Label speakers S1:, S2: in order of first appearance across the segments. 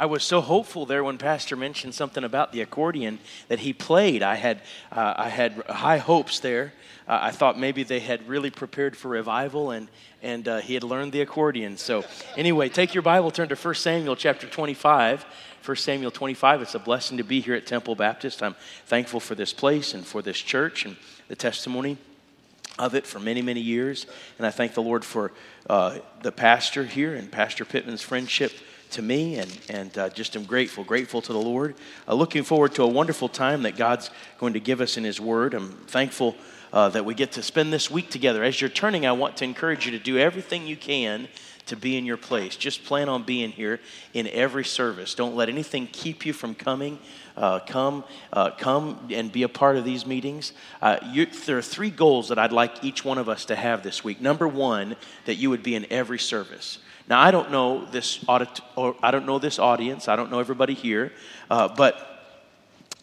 S1: I was so hopeful there when Pastor mentioned something about the accordion that he played. I had, uh, I had high hopes there. Uh, I thought maybe they had really prepared for revival and, and uh, he had learned the accordion. So, anyway, take your Bible, turn to 1 Samuel chapter 25. 1 Samuel 25. It's a blessing to be here at Temple Baptist. I'm thankful for this place and for this church and the testimony of it for many, many years. And I thank the Lord for uh, the pastor here and Pastor Pittman's friendship to me, and, and uh, just am grateful, grateful to the Lord. Uh, looking forward to a wonderful time that God's going to give us in His Word. I'm thankful uh, that we get to spend this week together. As you're turning, I want to encourage you to do everything you can to be in your place. Just plan on being here in every service. Don't let anything keep you from coming. Uh, come, uh, come and be a part of these meetings. Uh, you, there are three goals that I'd like each one of us to have this week. Number one, that you would be in every service. Now, I don't know this audit, or I don't know this audience. I don't know everybody here, uh, but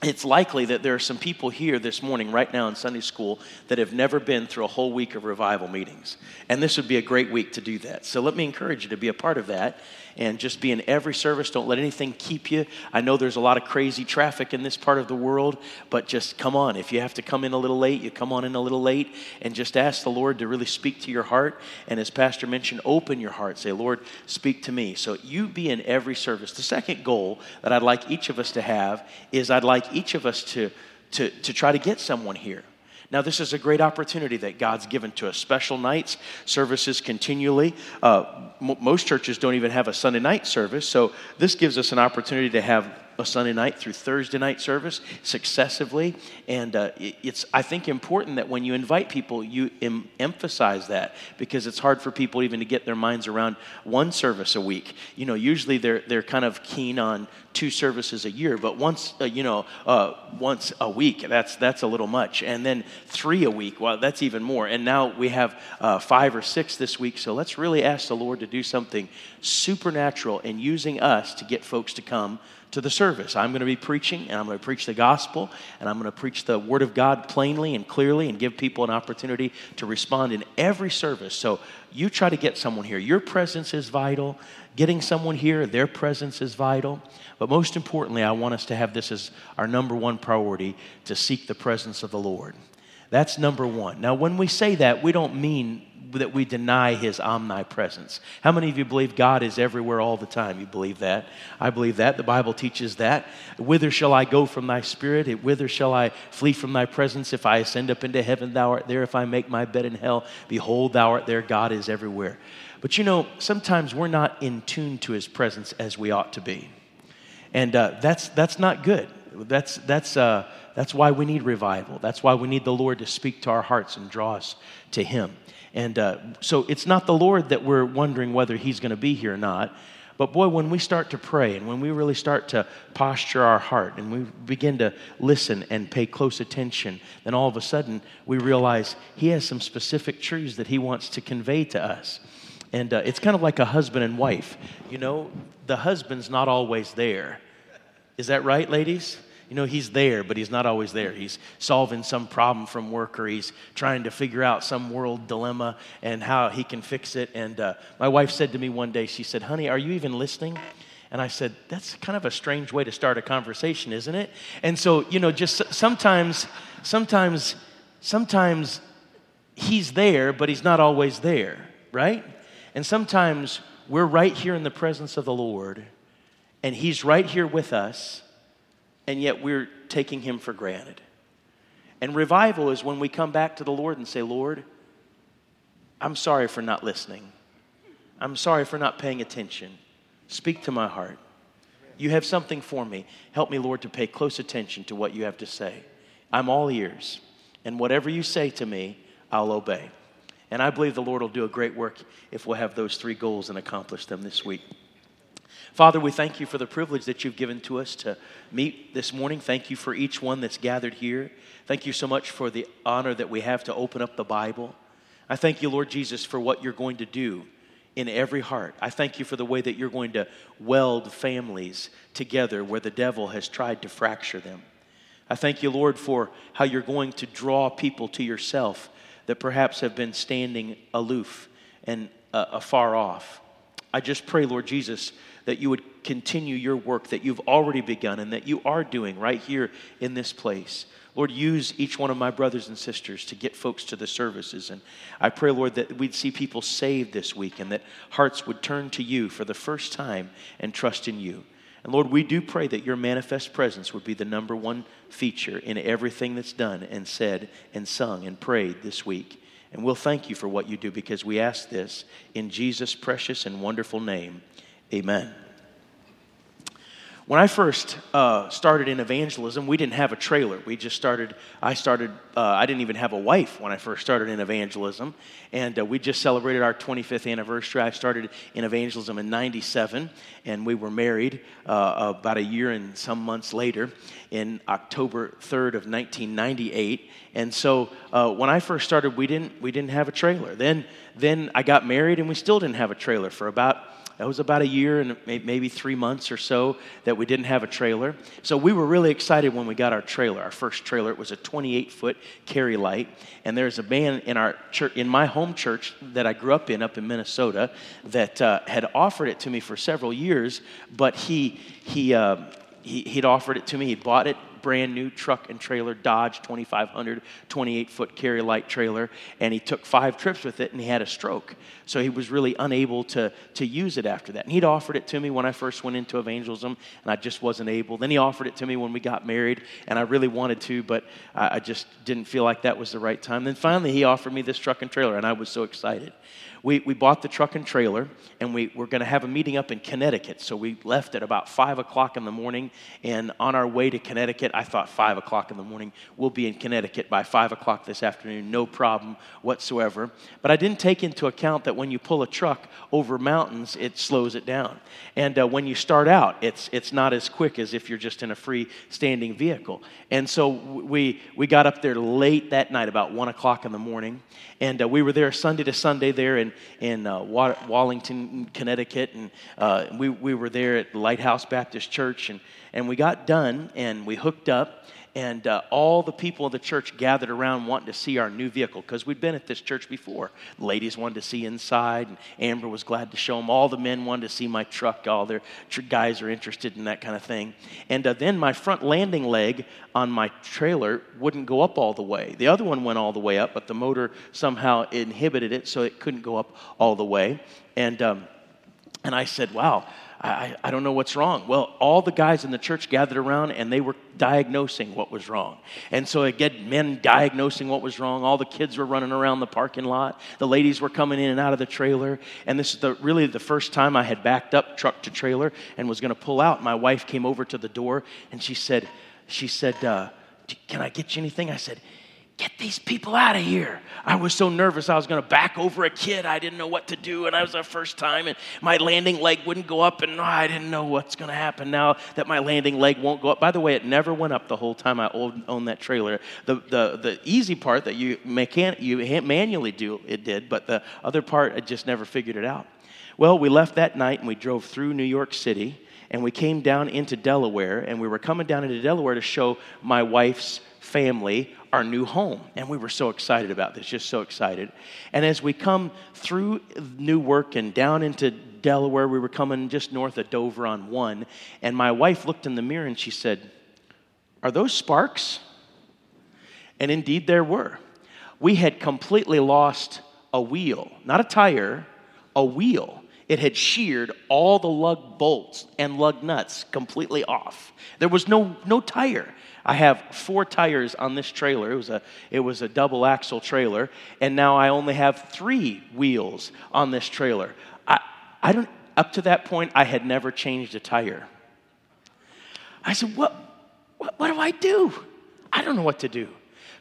S1: it's likely that there are some people here this morning, right now in Sunday school, that have never been through a whole week of revival meetings. And this would be a great week to do that. So let me encourage you to be a part of that and just be in every service. Don't let anything keep you. I know there's a lot of crazy traffic in this part of the world, but just come on. If you have to come in a little late, you come on in a little late and just ask the Lord to really speak to your heart. And as Pastor mentioned, open your heart. Say, Lord, speak to me. So you be in every service. The second goal that I'd like each of us to have is I'd like each of us to, to, to try to get someone here. Now, this is a great opportunity that God's given to us. Special nights, services continually. Uh, m- most churches don't even have a Sunday night service, so this gives us an opportunity to have Sunday night through Thursday night service successively. And uh, it's, I think, important that when you invite people, you em- emphasize that because it's hard for people even to get their minds around one service a week. You know, usually they're, they're kind of keen on two services a year, but once, uh, you know, uh, once a week, that's, that's a little much. And then three a week, well, that's even more. And now we have uh, five or six this week, so let's really ask the Lord to do something supernatural in using us to get folks to come to the service. I'm going to be preaching, and I'm going to preach the gospel, and I'm going to preach the word of God plainly and clearly and give people an opportunity to respond in every service. So you try to get someone here. Your presence is vital. Getting someone here, their presence is vital. But most importantly, I want us to have this as our number one priority to seek the presence of the Lord. That's number one. Now, when we say that, we don't mean that we deny his omnipresence. How many of you believe God is everywhere all the time? You believe that? I believe that. The Bible teaches that. Whither shall I go from thy spirit? Whither shall I flee from thy presence? If I ascend up into heaven, thou art there. If I make my bed in hell, behold, thou art there. God is everywhere. But you know, sometimes we're not in tune to his presence as we ought to be. And uh, that's, that's not good. That's, that's, uh, that's why we need revival. That's why we need the Lord to speak to our hearts and draw us to him. And uh, so it's not the Lord that we're wondering whether He's going to be here or not. But boy, when we start to pray and when we really start to posture our heart and we begin to listen and pay close attention, then all of a sudden we realize He has some specific truths that He wants to convey to us. And uh, it's kind of like a husband and wife. You know, the husband's not always there. Is that right, ladies? You know, he's there, but he's not always there. He's solving some problem from work or he's trying to figure out some world dilemma and how he can fix it. And uh, my wife said to me one day, she said, Honey, are you even listening? And I said, That's kind of a strange way to start a conversation, isn't it? And so, you know, just sometimes, sometimes, sometimes he's there, but he's not always there, right? And sometimes we're right here in the presence of the Lord, and he's right here with us and yet we're taking him for granted. And revival is when we come back to the Lord and say, Lord, I'm sorry for not listening. I'm sorry for not paying attention. Speak to my heart. You have something for me. Help me, Lord, to pay close attention to what you have to say. I'm all ears. And whatever you say to me, I'll obey. And I believe the Lord will do a great work if we'll have those three goals and accomplish them this week. Father, we thank you for the privilege that you've given to us to meet this morning. Thank you for each one that's gathered here. Thank you so much for the honor that we have to open up the Bible. I thank you, Lord Jesus, for what you're going to do in every heart. I thank you for the way that you're going to weld families together where the devil has tried to fracture them. I thank you, Lord, for how you're going to draw people to yourself that perhaps have been standing aloof and uh, afar off. I just pray, Lord Jesus, that you would continue your work that you've already begun and that you are doing right here in this place. Lord, use each one of my brothers and sisters to get folks to the services. And I pray, Lord, that we'd see people saved this week and that hearts would turn to you for the first time and trust in you. And Lord, we do pray that your manifest presence would be the number one feature in everything that's done and said and sung and prayed this week. And we'll thank you for what you do because we ask this in Jesus' precious and wonderful name. Amen. When I first uh, started in evangelism, we didn't have a trailer. We just started, I started, uh, I didn't even have a wife when I first started in evangelism. And uh, we just celebrated our 25th anniversary. I started in evangelism in 97, and we were married uh, about a year and some months later in October 3rd of 1998. And so uh, when I first started, we didn't, we didn't have a trailer. Then, then I got married, and we still didn't have a trailer for about that was about a year and maybe three months or so that we didn't have a trailer. So we were really excited when we got our trailer, our first trailer. It was a 28 foot Carri-Lite. And there's a man in our church, in my home church that I grew up in, up in Minnesota, that uh, had offered it to me for several years, but he, he, uh, he, he'd offered it to me. He bought it brand new truck and trailer, Dodge 2500, 28 foot Carri-Lite trailer, and he took five trips with it and he had a stroke. So he was really unable to, to use it after that. And he'd offered it to me when I first went into evangelism, and I just wasn't able. Then he offered it to me when we got married, and I really wanted to, but I, I just didn't feel like that was the right time. Then finally, he offered me this truck and trailer, and I was so excited we, we bought the truck and trailer, and we were going to have a meeting up in Connecticut. So we left at about 5 o'clock in the morning. And on our way to Connecticut, I thought 5 o'clock in the morning, we'll be in Connecticut by 5 o'clock this afternoon, no problem whatsoever. But I didn't take into account that when you pull a truck over mountains, it slows it down. And uh, when you start out, it's, it's not as quick as if you're just in a free standing vehicle. And so we, we got up there late that night, about 1 o'clock in the morning. And uh, we were there Sunday to Sunday there in, in uh, Wallington, Connecticut. And uh, we, we were there at Lighthouse Baptist Church. And, and we got done and we hooked up and uh, all the people of the church gathered around wanting to see our new vehicle because we'd been at this church before. Ladies wanted to see inside, and Amber was glad to show them. All the men wanted to see my truck. All their guys are interested in that kind of thing. And uh, then my front landing leg on my trailer wouldn't go up all the way. The other one went all the way up, but the motor somehow inhibited it, so it couldn't go up all the way. And um, and I said, "Wow." I, I don't know what's wrong. Well, all the guys in the church gathered around and they were diagnosing what was wrong. And so again, men diagnosing what was wrong. All the kids were running around the parking lot. The ladies were coming in and out of the trailer. And this is the, really the first time I had backed up truck to trailer and was going to pull out. My wife came over to the door and she said, she said, uh, can I get you anything? I said, get these people out of here. I was so nervous I was going to back over a kid. I didn't know what to do, and I was the first time, and my landing leg wouldn't go up, and oh, I didn't know what's going to happen now that my landing leg won't go up. By the way, it never went up the whole time I owned that trailer. The, the, the easy part that you, mechan- you manually do, it did, but the other part, I just never figured it out. Well, we left that night, and we drove through New York City, and we came down into Delaware, and we were coming down into Delaware to show my wife's family our new home. And we were so excited about this, just so excited. And as we come through Newark and down into Delaware, we were coming just north of Dover on one. And my wife looked in the mirror and she said, Are those sparks? And indeed, there were. We had completely lost a wheel, not a tire, a wheel. It had sheared all the lug bolts and lug nuts completely off. There was no, no tire. I have four tires on this trailer. It was a, it was a double axle trailer. And now I only have three wheels on this trailer. I, I don't, up to that point, I had never changed a tire. I said, what, what, what do I do? I don't know what to do.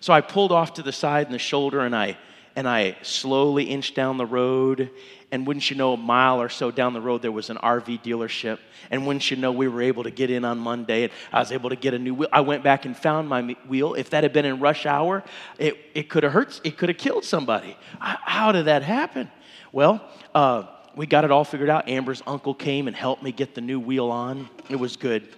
S1: So I pulled off to the side and the shoulder and I, and I slowly inched down the road and wouldn't you know, a mile or so down the road, there was an RV dealership. And wouldn't you know, we were able to get in on Monday and I was able to get a new wheel. I went back and found my wheel. If that had been in rush hour, it, it could have hurt, it could have killed somebody. How did that happen? Well, uh, we got it all figured out. Amber's uncle came and helped me get the new wheel on. It was good.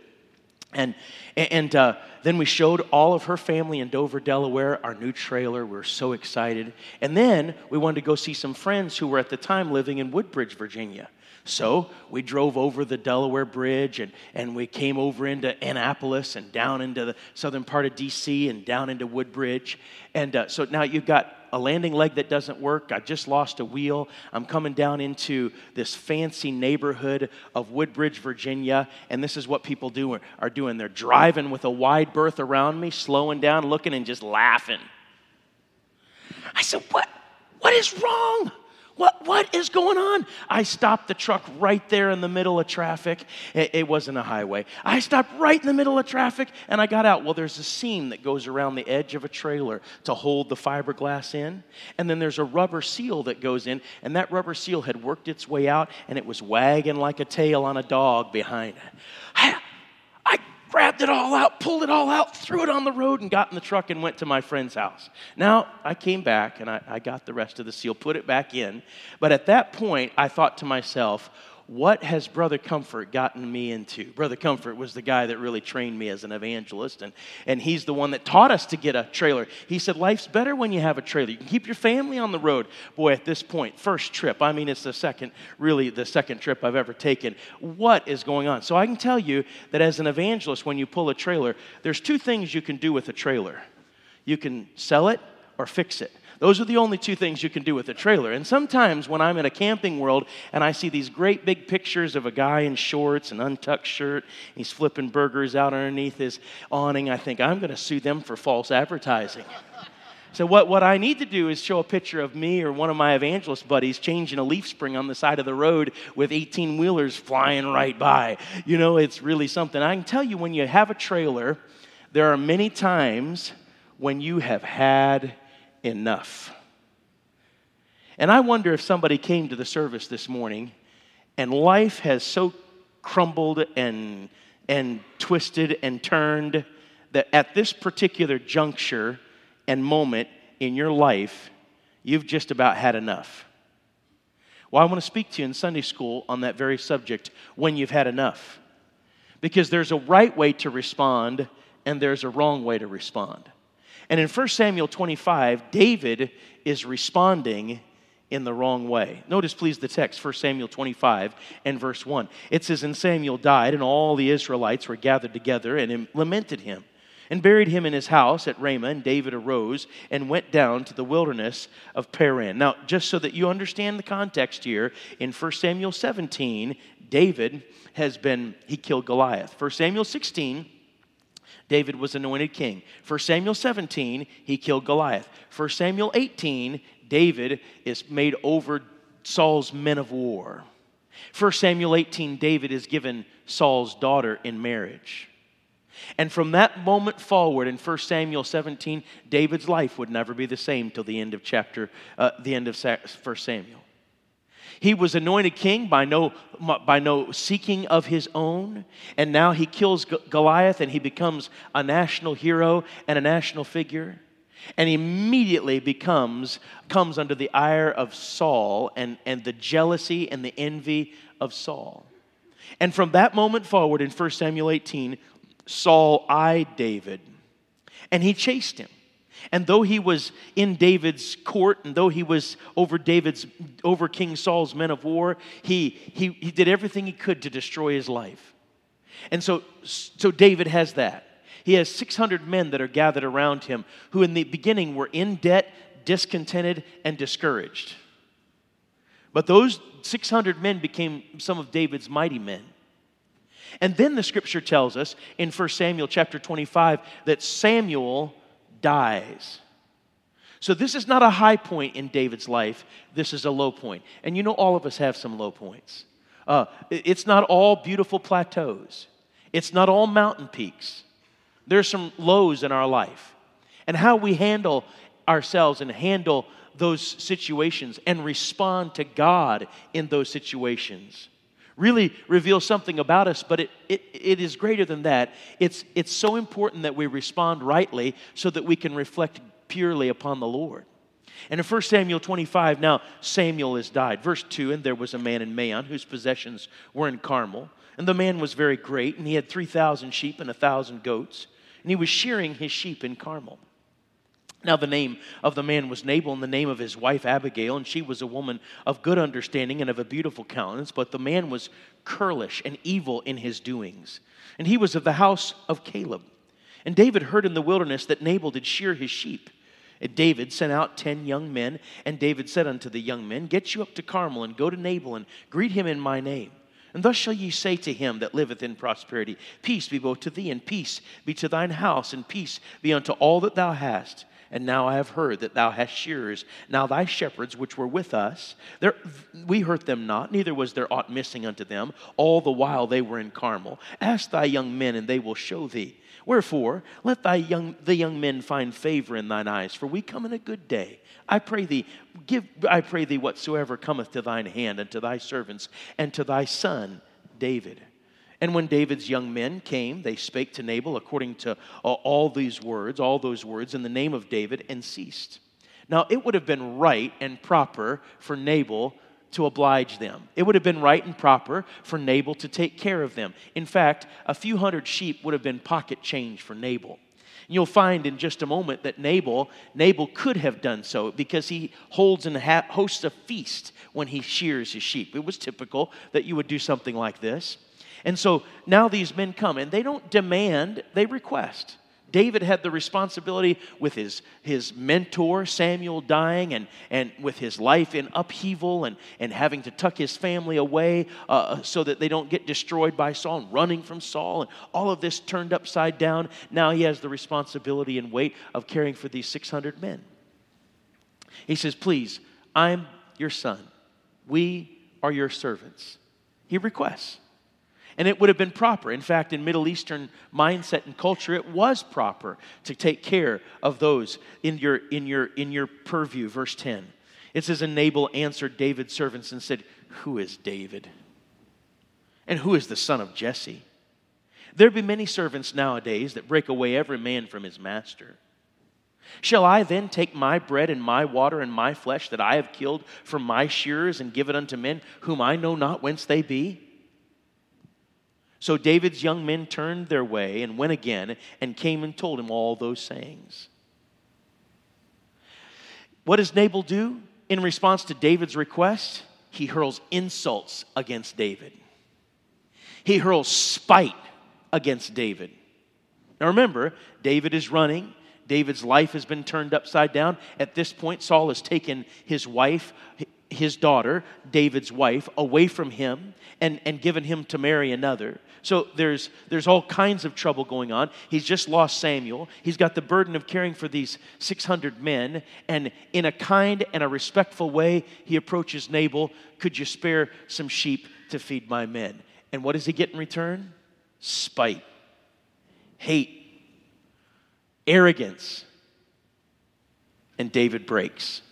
S1: And, and uh, then we showed all of her family in Dover, Delaware, our new trailer. We were so excited. And then we wanted to go see some friends who were at the time living in Woodbridge, Virginia. So we drove over the Delaware Bridge and, and we came over into Annapolis and down into the southern part of DC and down into Woodbridge. And uh, so now you've got a landing leg that doesn't work. I just lost a wheel. I'm coming down into this fancy neighborhood of Woodbridge, Virginia, and this is what people do are doing. They're driving with a wide berth around me, slowing down, looking, and just laughing. I said, "What? What is wrong?" What, what is going on? I stopped the truck right there in the middle of traffic. It, it, wasn't a highway. I stopped right in the middle of traffic and I got out. Well, there's a seam that goes around the edge of a trailer to hold the fiberglass in. And then there's a rubber seal that goes in. And that rubber seal had worked its way out and it was wagging like a tail on a dog behind it. Grabbed it all out, pulled it all out, threw it on the road, and got in the truck and went to my friend's house. Now, I came back and I, I got the rest of the seal, put it back in. But at that point, I thought to myself, what has Brother Comfort gotten me into? Brother Comfort was the guy that really trained me as an evangelist, and, and he's the one that taught us to get a trailer. He said, Life's better when you have a trailer. You can keep your family on the road. Boy, at this point, first trip, I mean, it's the second, really the second trip I've ever taken. What is going on? So I can tell you that as an evangelist, when you pull a trailer, there's two things you can do with a trailer you can sell it or fix it. Those are the only two things you can do with a trailer. And sometimes when I'm in a camping world and I see these great big pictures of a guy in shorts and untucked shirt, he's flipping burgers out underneath his awning, I think I'm going to sue them for false advertising. So, what, what I need to do is show a picture of me or one of my evangelist buddies changing a leaf spring on the side of the road with 18 wheelers flying right by. You know, it's really something. I can tell you when you have a trailer, there are many times when you have had enough. And I wonder if somebody came to the service this morning and life has so crumbled and, and twisted and turned that at this particular juncture and moment in your life, you've just about had enough. Well, I want to speak to you in Sunday school on that very subject when you've had enough. Because there's a right way to respond and there's a wrong way to respond. And in 1 Samuel 25, David is responding in the wrong way. Notice, please, the text, 1 Samuel 25 and verse 1. It says, And Samuel died, and all the Israelites were gathered together and lamented him, and buried him in his house at Ramah. And David arose and went down to the wilderness of Paran. Now, just so that you understand the context here, in 1 Samuel 17, David has been, he killed Goliath. 1 Samuel 16, David was anointed king. 1 Samuel 17, he killed Goliath. 1 Samuel 18, David is made over Saul's men of war. 1 Samuel 18, David is given Saul's daughter in marriage. And from that moment forward in 1 Samuel 17, David's life would never be the same till the end of chapter, uh, the end of 1 Samuel. He was anointed king by no, by no seeking of his own. And now he kills Goliath and he becomes a national hero and a national figure. And immediately becomes, comes under the ire of Saul and, and the jealousy and the envy of Saul. And from that moment forward in 1 Samuel 18, Saul eyed David and he chased him. And though he was in David's court, and though he was over David's over King Saul's men of war, he, he, he did everything he could to destroy his life. And so, so David has that. He has 600 men that are gathered around him who, in the beginning, were in debt, discontented, and discouraged. But those 600 men became some of David's mighty men. And then the scripture tells us in 1 Samuel chapter 25 that Samuel dies. So, this is not a high point in David's life, this is a low point. And you know, all of us have some low points. Uh, it's not all beautiful plateaus, it's not all mountain peaks. There's some lows in our life. And how we handle ourselves and handle those situations and respond to God in those situations really reveals something about us, but it, it, it is greater than that. It's, it's so important that we respond rightly so that we can reflect purely upon the Lord. And in 1 Samuel 25, now Samuel has died. Verse 2 And there was a man in Maon whose possessions were in Carmel. And the man was very great, and he had 3,000 sheep and a 1,000 goats. And he was shearing his sheep in Carmel. Now, the name of the man was Nabal, and the name of his wife Abigail, and she was a woman of good understanding and of a beautiful countenance. But the man was churlish and evil in his doings. And he was of the house of Caleb. And David heard in the wilderness that Nabal did shear his sheep. And David sent out ten young men, and David said unto the young men, Get you up to Carmel, and go to Nabal, and greet him in my name. And thus shall ye say to him that liveth in prosperity, Peace be both to thee, and peace be to thine house, and peace be unto all that thou hast. And now I have heard that thou hast shearers. Now thy shepherds which were with us, there, we hurt them not, neither was there aught missing unto them, all the while they were in Carmel. Ask thy young men, and they will show thee. Wherefore, let thy young, the young men find favor in thine eyes, for we come in a good day. I pray thee, give, I pray thee whatsoever cometh to thine hand, and to thy servants, and to thy son David. And when David's young men came, they spake to Nabal according to uh, all these words, all those words in the name of David, and ceased. Now, it would have been right and proper for Nabal to oblige them. It would have been right and proper for Nabal to take care of them. In fact, a few hundred sheep would have been pocket change for Nabal. And you'll find in just a moment that Nabal, Nabal could have done so because he holds and hosts a feast when he shears his sheep. It was typical that you would do something like this. And so now these men come and they don't demand, they request. David had the responsibility with his, his mentor, Samuel, dying, and, and with his life in upheaval and, and having to tuck his family away uh, so that they don't get destroyed by Saul and running from Saul, and all of this turned upside down. Now he has the responsibility and weight of caring for these 600 men. He says, Please, I'm your son. We are your servants. He requests. And it would have been proper. In fact, in Middle Eastern mindset and culture, it was proper to take care of those in your, in your, in your purview. Verse 10. It says, And Nabal answered David's servants and said, Who is David? And who is the son of Jesse? There be many servants nowadays that break away every man from his master. Shall I then take my bread and my water and my flesh that I have killed from my shearers and give it unto men whom I know not whence they be? So David's young men turned their way and went again and came and told him all those sayings. What does Nabal do in response to David's request? He hurls insults against David. He hurls spite against David. Now remember, David is running. David's life has been turned upside down. At this point, Saul has taken his wife, his daughter, David's wife, away from him and, and given him to marry another. So there's, there's all kinds of trouble going on. He's just lost Samuel. He's got the burden of caring for these 600 men. And in a kind and a respectful way, he approaches Nabal Could you spare some sheep to feed my men? And what does he get in return? Spite, hate, arrogance. And David breaks.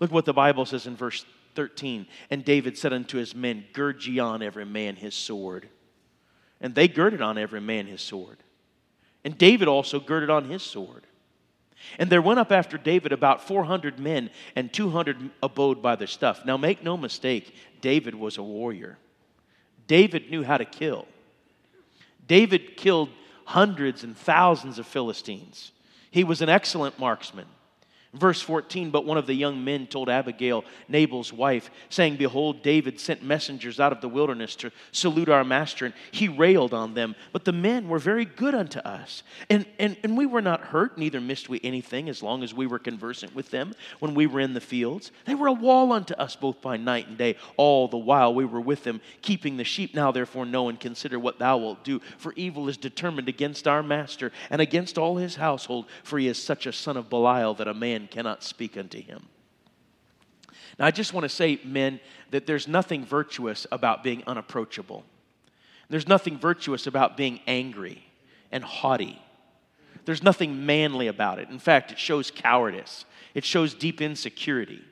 S1: Look what the Bible says in verse 13. And David said unto his men, Gird ye on every man his sword. And they girded on every man his sword. And David also girded on his sword. And there went up after David about 400 men, and 200 abode by their stuff. Now, make no mistake, David was a warrior. David knew how to kill. David killed hundreds and thousands of Philistines. He was an excellent marksman. Verse 14, but one of the young men told Abigail, Nabal's wife, saying, Behold, David sent messengers out of the wilderness to salute our master, and he railed on them. But the men were very good unto us. And, and, and we were not hurt, neither missed we anything, as long as we were conversant with them when we were in the fields. They were a wall unto us both by night and day, all the while we were with them, keeping the sheep. Now therefore know and consider what thou wilt do, for evil is determined against our master and against all his household, for he is such a son of Belial that a man man cannot speak unto him. Now, I just want to say, men, that there's nothing virtuous about being unapproachable. There's nothing virtuous about being angry and haughty. There's nothing manly about it. In fact, it shows cowardice, it shows deep insecurity.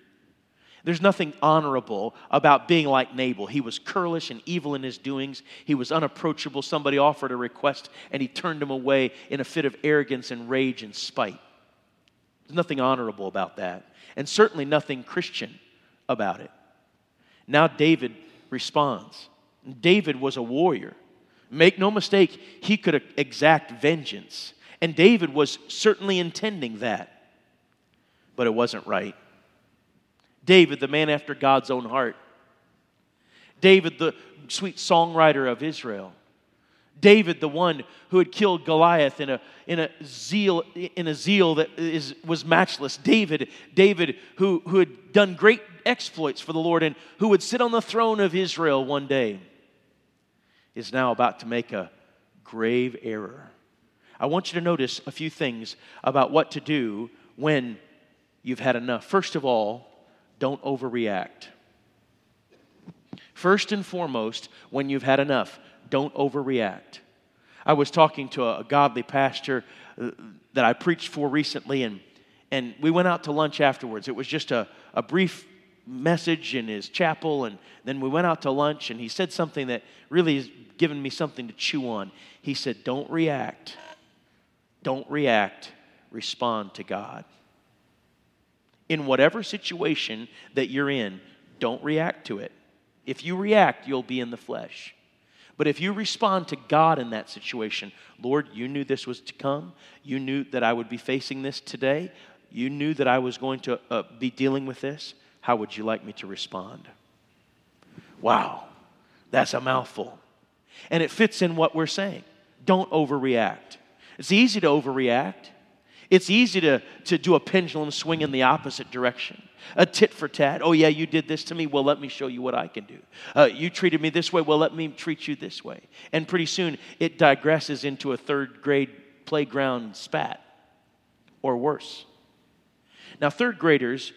S1: There's nothing honorable about being like Nabal. He was curlish and evil in his doings. He was unapproachable. Somebody offered a request and he turned him away in a fit of arrogance and rage and spite. There's nothing honorable about that, and certainly nothing Christian about it. Now David responds. David was a warrior. Make no mistake, he could exact vengeance. And David was certainly intending that. but it wasn't right. David, the man after God's own heart. David, the sweet songwriter of Israel. David, the one who had killed Goliath in a, in a zeal in a zeal that is, was matchless. David, David, who, who had done great exploits for the Lord and who would sit on the throne of Israel one day, is now about to make a grave error. I want you to notice a few things about what to do when you've had enough. First of all, don't overreact. First and foremost, when you've had enough, don't overreact. I was talking to a, godly pastor uh, that I preached for recently, and, and we went out to lunch afterwards. It was just a, a brief message in his chapel, and then we went out to lunch, and he said something that really has given me something to chew on. He said, Don't react. Don't react. Respond to God. In whatever situation that you're in, don't react to it. If you react, you'll be in the flesh. But if you respond to God in that situation, Lord, you knew this was to come. You knew that I would be facing this today. You knew that I was going to uh, be dealing with this. How would you like me to respond? Wow, that's a mouthful. And it fits in what we're saying. Don't overreact. It's easy to overreact. It's easy to, to do a pendulum swing in the opposite direction. A tit for tat. Oh, yeah, you did this to me. Well, let me show you what I can do. Uh, you treated me this way. Well, let me treat you this way. And pretty soon it digresses into a third grade playground spat or worse. Now, third graders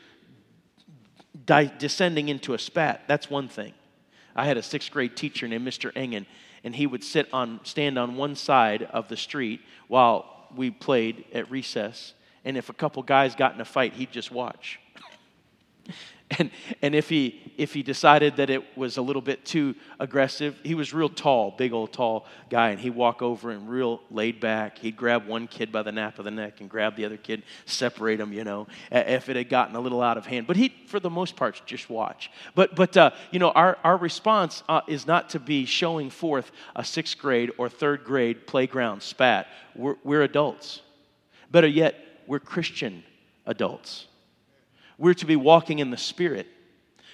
S1: di- descending into a spat, that's one thing. I had a sixth grade teacher named Mr. Engen, and he would sit on, stand on one side of the street while we played at recess, and if a couple guys got in a fight, he'd just watch. And, and if, he, if he decided that it was a little bit too aggressive, he was real tall, big old tall guy, and he'd walk over and real laid back. He'd grab one kid by the nape of the neck and grab the other kid, separate them, you know, if it had gotten a little out of hand. But he, for the most part, just watch. But, but uh, you know, our, our response uh, is not to be showing forth a sixth grade or third grade playground spat. We're, we're adults. Better yet, we're Christian adults. We're to be walking in the Spirit.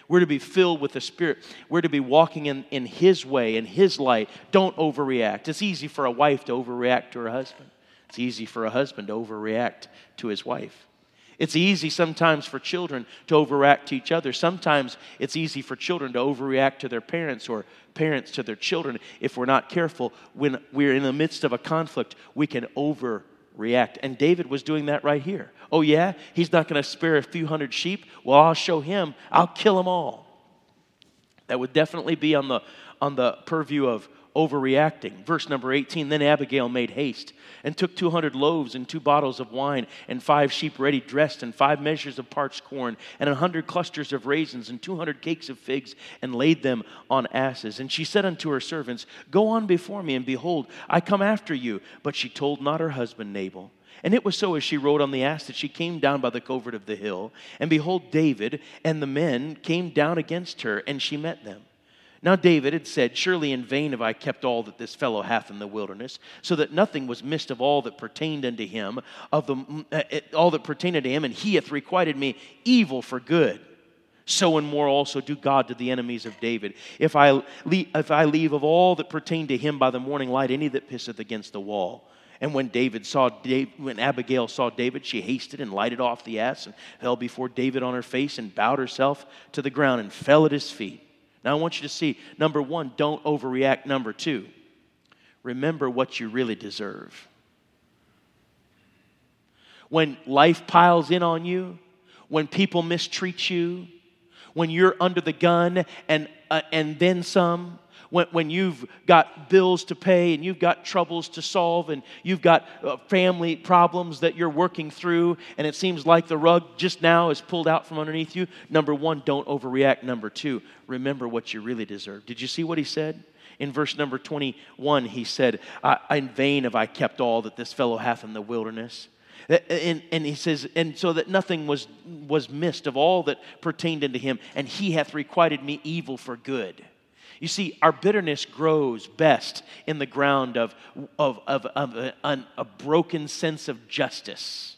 S1: We're to be filled with the Spirit. We're to be walking in, in His way, in His light. Don't overreact. It's easy for a wife to overreact to her husband, it's easy for a husband to overreact to his wife. It's easy sometimes for children to overreact to each other. Sometimes it's easy for children to overreact to their parents or parents to their children. If we're not careful, when we're in the midst of a conflict, we can overreact. And David was doing that right here. Oh, yeah? He's not going to spare a few hundred sheep? Well, I'll show him. I'll kill them all. That would definitely be on the, on the purview of overreacting. Verse number 18 Then Abigail made haste and took 200 loaves and two bottles of wine and five sheep ready dressed and five measures of parched corn and a hundred clusters of raisins and 200 cakes of figs and laid them on asses. And she said unto her servants, Go on before me, and behold, I come after you. But she told not her husband Nabal. And it was so as she rode on the ass that she came down by the covert of the hill. And behold, David and the men came down against her, and she met them. Now David had said, Surely in vain have I kept all that this fellow hath in the wilderness, so that nothing was missed of all that pertained unto him, of the, uh, all that pertained unto him, and he hath requited me evil for good. So and more also do God to the enemies of David. If I, leave, if I leave of all that pertained to him by the morning light any that pisseth against the wall. And when David saw when Abigail saw David, she hasted and lighted off the ass and fell before David on her face and bowed herself to the ground and fell at his feet. Now I want you to see number one, don't overreact. Number two, remember what you really deserve. When life piles in on you, when people mistreat you, when you're under the gun and, uh, and then some, when, when you've got bills to pay and you've got troubles to solve and you've got uh, family problems that you're working through and it seems like the rug just now is pulled out from underneath you, number one, don't overreact. Number two, remember what you really deserve. Did you see what he said? In verse number 21, he said, In vain have I kept all that this fellow hath in the wilderness. And, and, he says, and so that nothing was, was missed of all that pertained unto him, and he hath requited me evil for good. You see, our bitterness grows best in the ground of, of, of, of a, a broken sense of justice.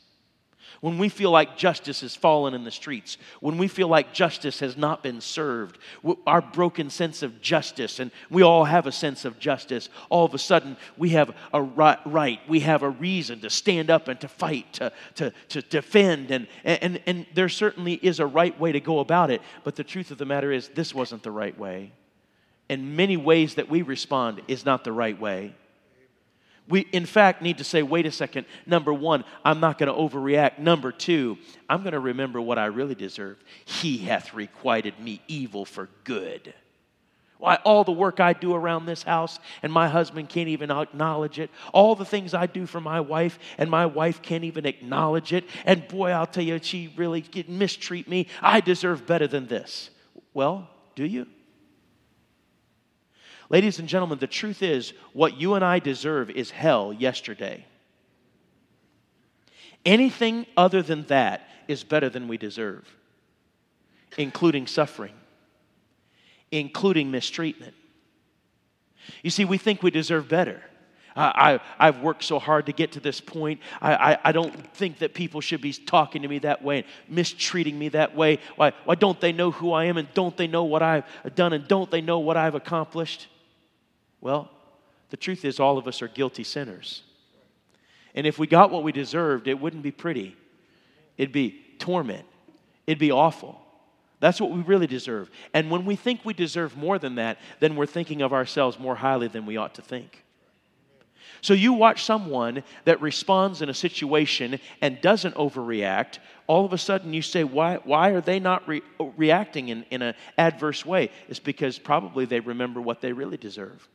S1: when we feel like justice has fallen in the streets, when we feel like justice has not been served, our broken sense of justice, and we all have a sense of justice, all of a sudden we have a right, we have a reason to stand up and to fight, to, to, to defend, and, and, and there certainly is a right way to go about it, but the truth of the matter is, this wasn't the right way. And many ways that we respond is not the right way. We, in fact, need to say, wait a second. Number one, I'm not going to overreact. Number two, I'm going to remember what I really deserve. He hath requited me evil for good. Why, all the work I do around this house, and my husband can't even acknowledge it. All the things I do for my wife, and my wife can't even acknowledge it. And boy, I'll tell you, she really mistreat me. I deserve better than this. Well, do you? Ladies and gentlemen, the truth is what you and I deserve is hell yesterday. Anything other than that is better than we deserve, including suffering, including mistreatment. You see, we think we deserve better. I, have worked so hard to get to this point. I, I, I, don't think that people should be talking to me that way, and mistreating me that way. Why, why don't they know who I am and don't they know what I've done and don't they know what I've accomplished? Well, the truth is, all of us are guilty sinners. And if we got what we deserved, it wouldn't be pretty. It'd be torment. It'd be awful. That's what we really deserve. And when we think we deserve more than that, then we're thinking of ourselves more highly than we ought to think. So you watch someone that responds in a situation and doesn't overreact, all of a sudden you say, why, why are they not re- reacting in, in an adverse way? It's because probably they remember what they really deserve.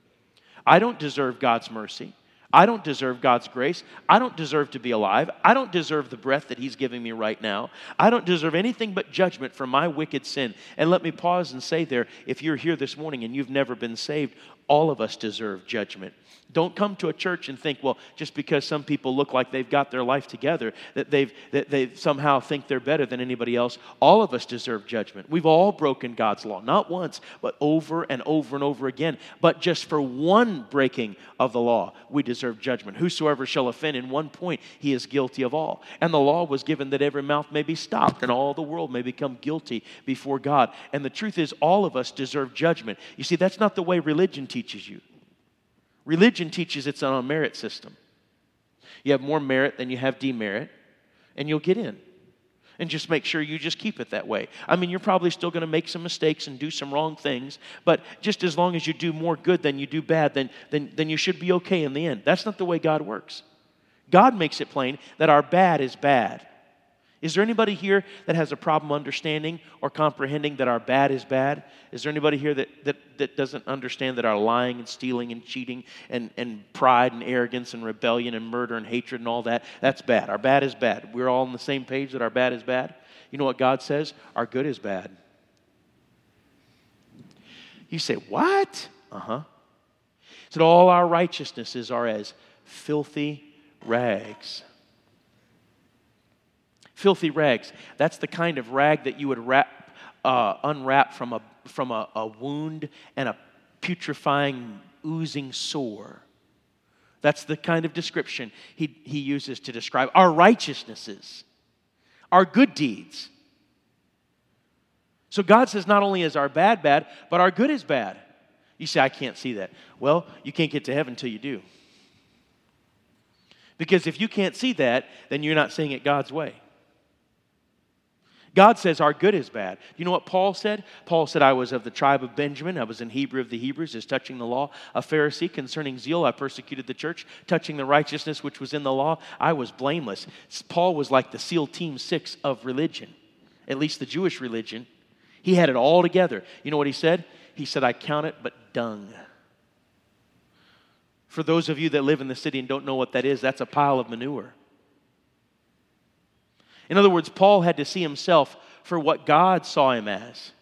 S1: I don't deserve God's mercy. I don't deserve God's grace. I don't deserve to be alive. I don't deserve the breath that He's giving me right now. I don't deserve anything but judgment for my wicked sin. And let me pause and say there if you're here this morning and you've never been saved, all of us deserve judgment. Don't come to a church and think, well, just because some people look like they've got their life together, that, they've, that they somehow think they're better than anybody else. All of us deserve judgment. We've all broken God's law, not once, but over and over and over again. But just for one breaking of the law, we deserve judgment. Whosoever shall offend in one point, he is guilty of all. And the law was given that every mouth may be stopped and all the world may become guilty before God. And the truth is, all of us deserve judgment. You see, that's not the way religion teaches you. Religion teaches it's on a merit system. You have more merit than you have demerit, and you'll get in. And just make sure you just keep it that way. I mean, you're probably still going to make some mistakes and do some wrong things, but just as long as you do more good than you do bad, then, then, then you should be okay in the end. That's not the way God works. God makes it plain that our bad is bad is there anybody here that has a problem understanding or comprehending that our bad is bad? Is there anybody here that, that, that doesn't understand that our lying and stealing and cheating and, and pride and arrogance and rebellion and murder and hatred and all that, that's bad. Our bad is bad. We're all on the same page that our bad is bad. You know what God says? Our good is bad. You say, What? Uh huh. He Said all our righteousnesses are as filthy rags filthy rags. That's the kind of rag that you would wrap, uh, unwrap from, a, from a, a wound and a putrefying, oozing sore. That's the kind of description he, he uses to describe our righteousnesses, our good deeds. So God says not only is our bad bad, but our good is bad. You say, I can't see that. Well, you can't get to heaven until you do. Because if you can't see that, then you're not seeing it God's way. God says our good is bad. You know what Paul said? Paul said, I was of the tribe of Benjamin. I was in Hebrew of the Hebrews, as touching the law, a Pharisee. Concerning zeal, I persecuted the church. Touching the righteousness which was in the law, I was blameless. Paul was like the SEAL Team Six of religion, at least the Jewish religion. He had it all together. You know what he said? He said, I count it but dung. For those of you that live in the city and don't know what that is, that's a pile of manure. In other words, Paul had to see himself for what God saw him as.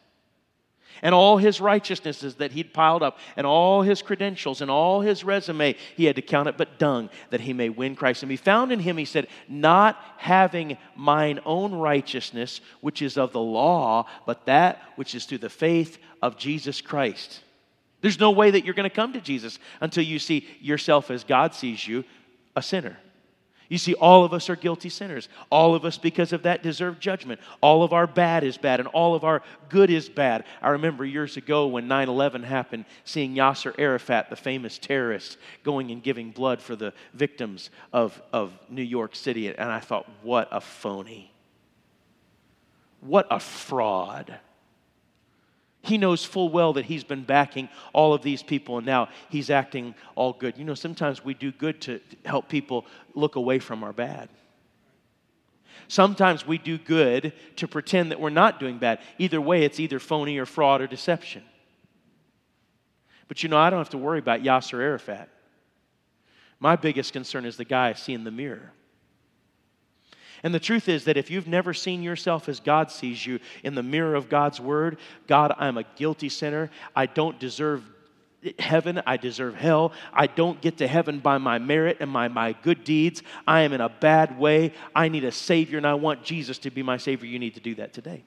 S1: And all his righteousnesses that he'd piled up, and all his credentials, and all his resume, he had to count it but dung that he may win Christ and be found in him, he said, not having mine own righteousness, which is of the law, but that which is through the faith of Jesus Christ. There's no way that you're going to come to Jesus until you see yourself as God sees you, a sinner. You see, all of us are guilty sinners. All of us, because of that, deserve judgment. All of our bad is bad, and all of our good is bad. I remember years ago when 9 11 happened, seeing Yasser Arafat, the famous terrorist, going and giving blood for the victims of, of New York City. And I thought, what a phony. What a fraud. He knows full well that he's been backing all of these people and now he's acting all good. You know, sometimes we do good to help people look away from our bad. Sometimes we do good to pretend that we're not doing bad. Either way, it's either phony or fraud or deception. But you know, I don't have to worry about Yasser Arafat. My biggest concern is the guy I see in the mirror. And the truth is that if you've never seen yourself as God sees you in the mirror of God's word, God, I'm a guilty sinner. I don't deserve heaven. I deserve hell. I don't get to heaven by my merit and my, my good deeds. I am in a bad way. I need a Savior, and I want Jesus to be my Savior. You need to do that today.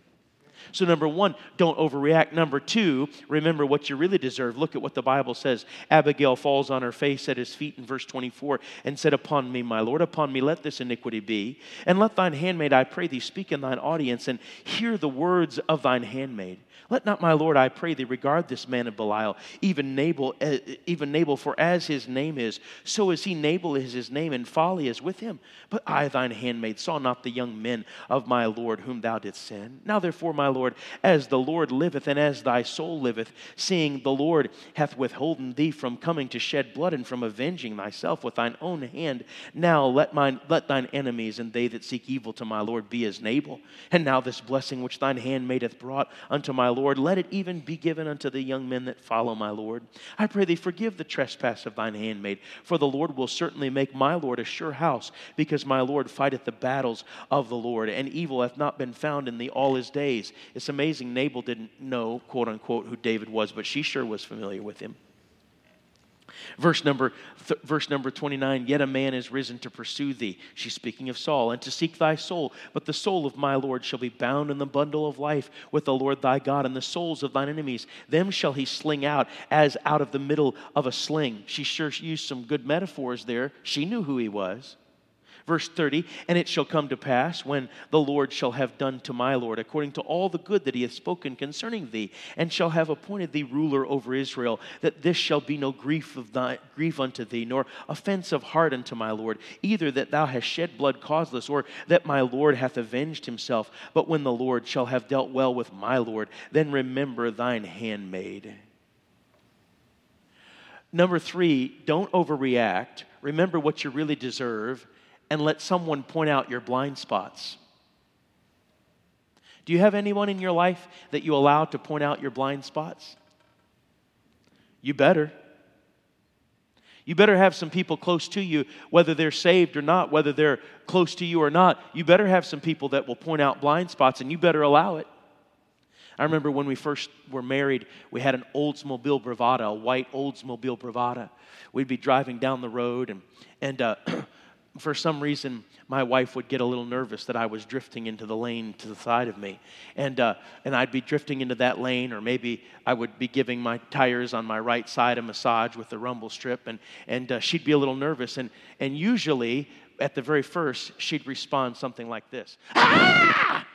S1: So, number one, don't overreact. Number two, remember what you really deserve. Look at what the Bible says. Abigail falls on her face at his feet in verse 24 and said, Upon me, my Lord, upon me let this iniquity be. And let thine handmaid, I pray thee, speak in thine audience and hear the words of thine handmaid. Let not my Lord, I pray thee, regard this man of Belial, even Nabal, uh, even Nabal, for as his name is, so is he Nabal is his name, and folly is with him. But I, thine handmaid, saw not the young men of my Lord whom thou didst send. Now therefore, my Lord, as the Lord liveth, and as thy soul liveth, seeing the Lord hath withholden thee from coming to shed blood and from avenging thyself with thine own hand, now let mine let thine enemies and they that seek evil to my Lord be as Nabal. And now this blessing which thine handmaid hath brought unto my Lord, let it even be given unto the young men that follow my Lord. I pray thee, forgive the trespass of thine handmaid, for the Lord will certainly make my Lord a sure house, because my Lord fighteth the battles of the Lord, and evil hath not been found in thee all his days. It's amazing Nabal didn't know, quote unquote, who David was, but she sure was familiar with him. Verse number, th- verse number 29 Yet a man is risen to pursue thee. She's speaking of Saul, and to seek thy soul. But the soul of my Lord shall be bound in the bundle of life with the Lord thy God, and the souls of thine enemies. Them shall he sling out as out of the middle of a sling. She sure used some good metaphors there. She knew who he was. Verse 30 And it shall come to pass when the Lord shall have done to my Lord according to all the good that he hath spoken concerning thee, and shall have appointed thee ruler over Israel, that this shall be no grief of thy grief unto thee, nor offense of heart unto my Lord, either that thou hast shed blood causeless, or that my Lord hath avenged himself. But when the Lord shall have dealt well with my Lord, then remember thine handmaid. Number three, don't overreact. Remember what you really deserve and let someone point out your blind spots. Do you have anyone in your life that you allow to point out your blind spots? You better. You better have some people close to you, whether they're saved or not, whether they're close to you or not. You better have some people that will point out blind spots, and you better allow it. I remember when we first were married, we had an Oldsmobile Bravada, a white Oldsmobile Bravada. We'd be driving down the road, and, and uh, for some reason, my wife would get a little nervous that I was drifting into the lane to the side of me. And, uh, and I'd be drifting into that lane, or maybe I would be giving my tires on my right side a massage with the rumble strip, and, and uh, she'd be a little nervous. And, and usually, at the very first, she'd respond something like this ah!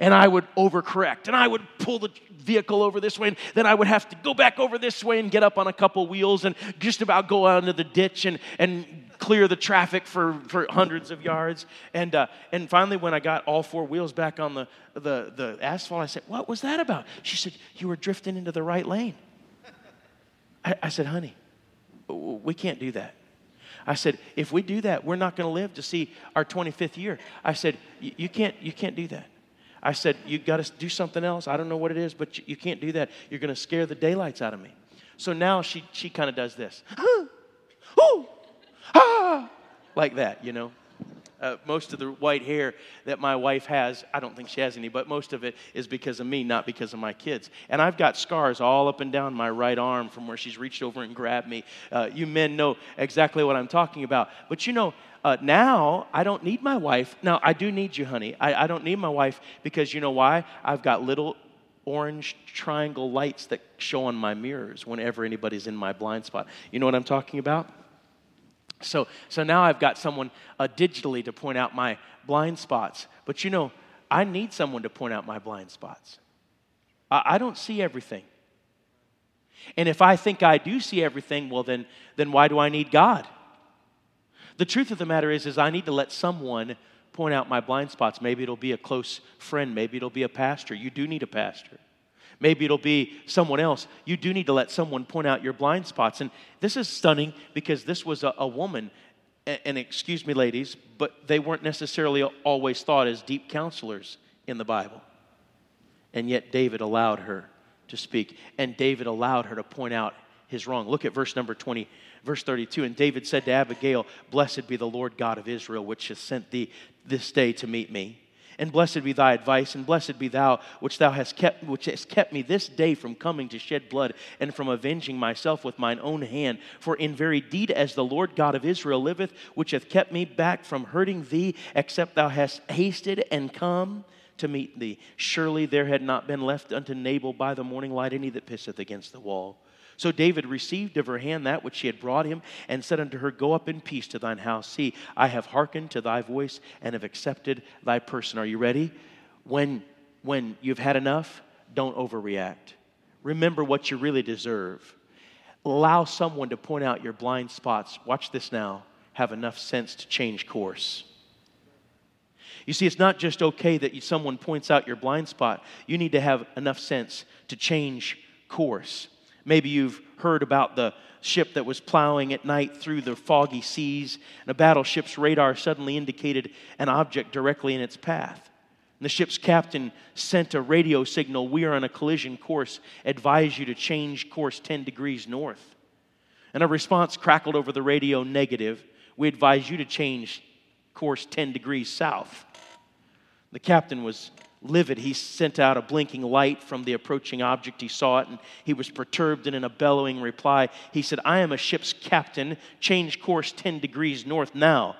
S1: And I would overcorrect and I would pull the vehicle over this way and then I would have to go back over this way and get up on a couple wheels and just about go out into the ditch and, and clear the traffic for, for hundreds of yards. And, uh, and finally, when I got all four wheels back on the, the, the asphalt, I said, What was that about? She said, You were drifting into the right lane. I, I said, Honey, we can't do that. I said, if we do that, we're not going to live to see our 25th year. I said, you can't, you can't do that. I said, you got to do something else. I don't know what it is, but you, you can't do that. You're going to scare the daylights out of me. So now she, she kind of does this. Ooh, ah, like that, you know. Uh, most of the white hair that my wife has, I don't think she has any, but most of it is because of me, not because of my kids. And I've got scars all up and down my right arm from where she's reached over and grabbed me. Uh, you men know exactly what I'm talking about. But you know, uh, now I don't need my wife. Now, I do need you, honey. I, I don't need my wife because you know why? I've got little orange triangle lights that show on my mirrors whenever anybody's in my blind spot. You know what I'm talking about? So, so now I've got someone uh, digitally to point out my blind spots. But you know, I need someone to point out my blind spots. I, I don't see everything. And if I think I do see everything, well, then, then why do I need God? The truth of the matter is, is I need to let someone point out my blind spots. Maybe it'll be a close friend. Maybe it'll be a pastor. You do need a pastor. Maybe it'll be someone else. You do need to let someone point out your blind spots. And this is stunning because this was a, a woman, and excuse me, ladies, but they weren't necessarily always thought as deep counselors in the Bible. And yet David allowed her to speak, and David allowed her to point out his wrong. Look at verse number 20, verse 32. And David said to Abigail, Blessed be the Lord God of Israel, which has sent thee this day to meet me. And blessed be thy advice, and blessed be thou which thou hast kept, which hast kept me this day from coming to shed blood, and from avenging myself with mine own hand. For in very deed, as the Lord God of Israel liveth, which hath kept me back from hurting thee, except thou hast hasted and come to meet thee. Surely there had not been left unto Nabal by the morning light any that pisseth against the wall. So David received of her hand that which she had brought him, and said unto her, Go up in peace to thine house. See, I have hearkened to thy voice and have accepted thy person. Are you ready? When, when you've had enough, don't overreact. Remember what you really deserve. Allow someone to point out your blind spots. Watch this now. Have enough sense to change course. You see, it's not just okay that someone points out your blind spot. You need to have enough sense to change course. Maybe you've heard about the ship that was plowing at night through the foggy seas, and a battleship's radar suddenly indicated an object directly in its path. And the ship's captain sent a radio signal We are on a collision course, advise you to change course 10 degrees north. And a response crackled over the radio negative We advise you to change course 10 degrees south. The captain was livid. He sent out a blinking light from the approaching object. He saw it and he was perturbed. And in a bellowing reply, he said, I am a ship's captain. Change course 10 degrees north now.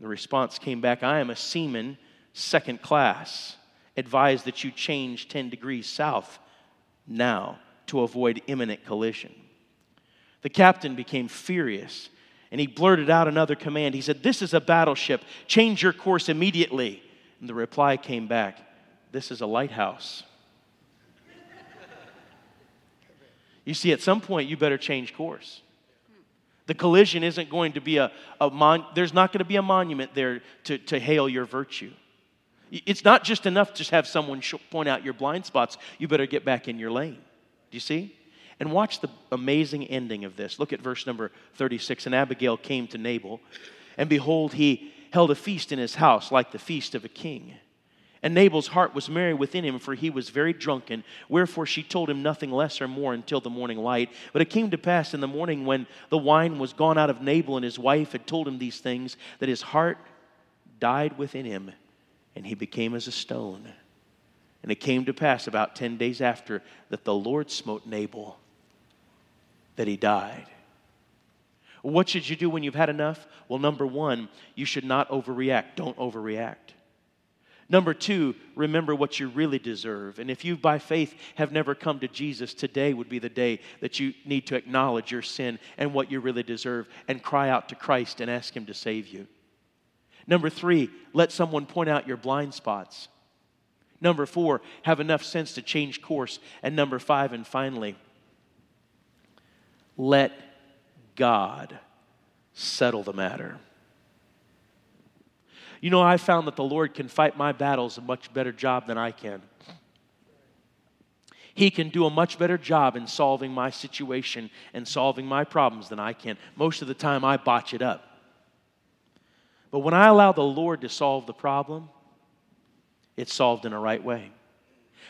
S1: The response came back, I am a seaman, second class. Advise that you change 10 degrees south now to avoid imminent collision. The captain became furious and he blurted out another command. He said, This is a battleship. Change your course immediately. And the reply came back this is a lighthouse. You see, at some point, you better change course. The collision isn't going to be a, a mon- there's not going to be a monument there to, to hail your virtue. It's not just enough to just have someone point out your blind spots. You better get back in your lane. Do you see? And watch the amazing ending of this. Look at verse number 36. And Abigail came to Nabal, and behold, he held a feast in his house like the feast of a king. And Nabal's heart was merry within him, for he was very drunken. Wherefore she told him nothing less or more until the morning light. But it came to pass in the morning when the wine was gone out of Nabal and his wife had told him these things, that his heart died within him, and he became as a stone. And it came to pass about 10 days after that the Lord smote Nabal, that he died. What should you do when you've had enough? Well, number one, you should not overreact. Don't overreact. Number two, remember what you really deserve. And if you, by faith, have never come to Jesus, today would be the day that you need to acknowledge your sin and what you really deserve and cry out to Christ and ask Him to save you. Number three, let someone point out your blind spots. Number four, have enough sense to change course. And number five, and finally, let God settle the matter. You know, I found that the Lord can fight my battles a much better job than I can. He can do a much better job in solving my situation and solving my problems than I can. Most of the time, I botch it up. But when I allow the Lord to solve the problem, it's solved in a right way.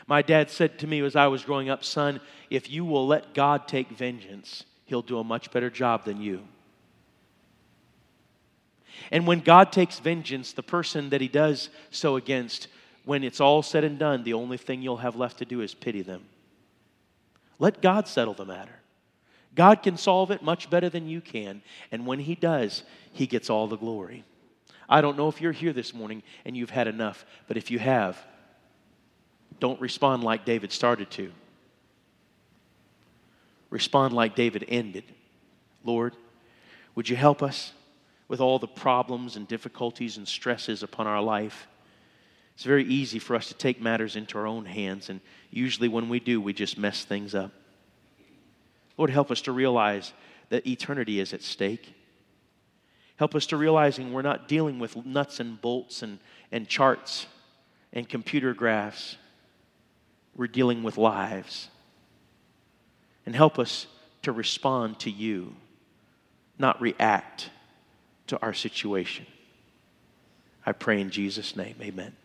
S1: My dad said to me as I was growing up, son, if you will let God take vengeance, he'll do a much better job than you. And when God takes vengeance, the person that he does so against, when it's all said and done, the only thing you'll have left to do is pity them. Let God settle the matter. God can solve it much better than you can. And when he does, he gets all the glory. I don't know if you're here this morning and you've had enough, but if you have, don't respond like David started to. Respond like David ended. Lord, would you help us? With all the problems and difficulties and stresses upon our life, it's very easy for us to take matters into our own hands, and usually when we do, we just mess things up. Lord, help us to realize that eternity is at stake. Help us to realizing we're not dealing with nuts and bolts and, and charts and computer graphs. We're dealing with lives. And help us to respond to you, not react to our situation. I pray in Jesus' name, amen.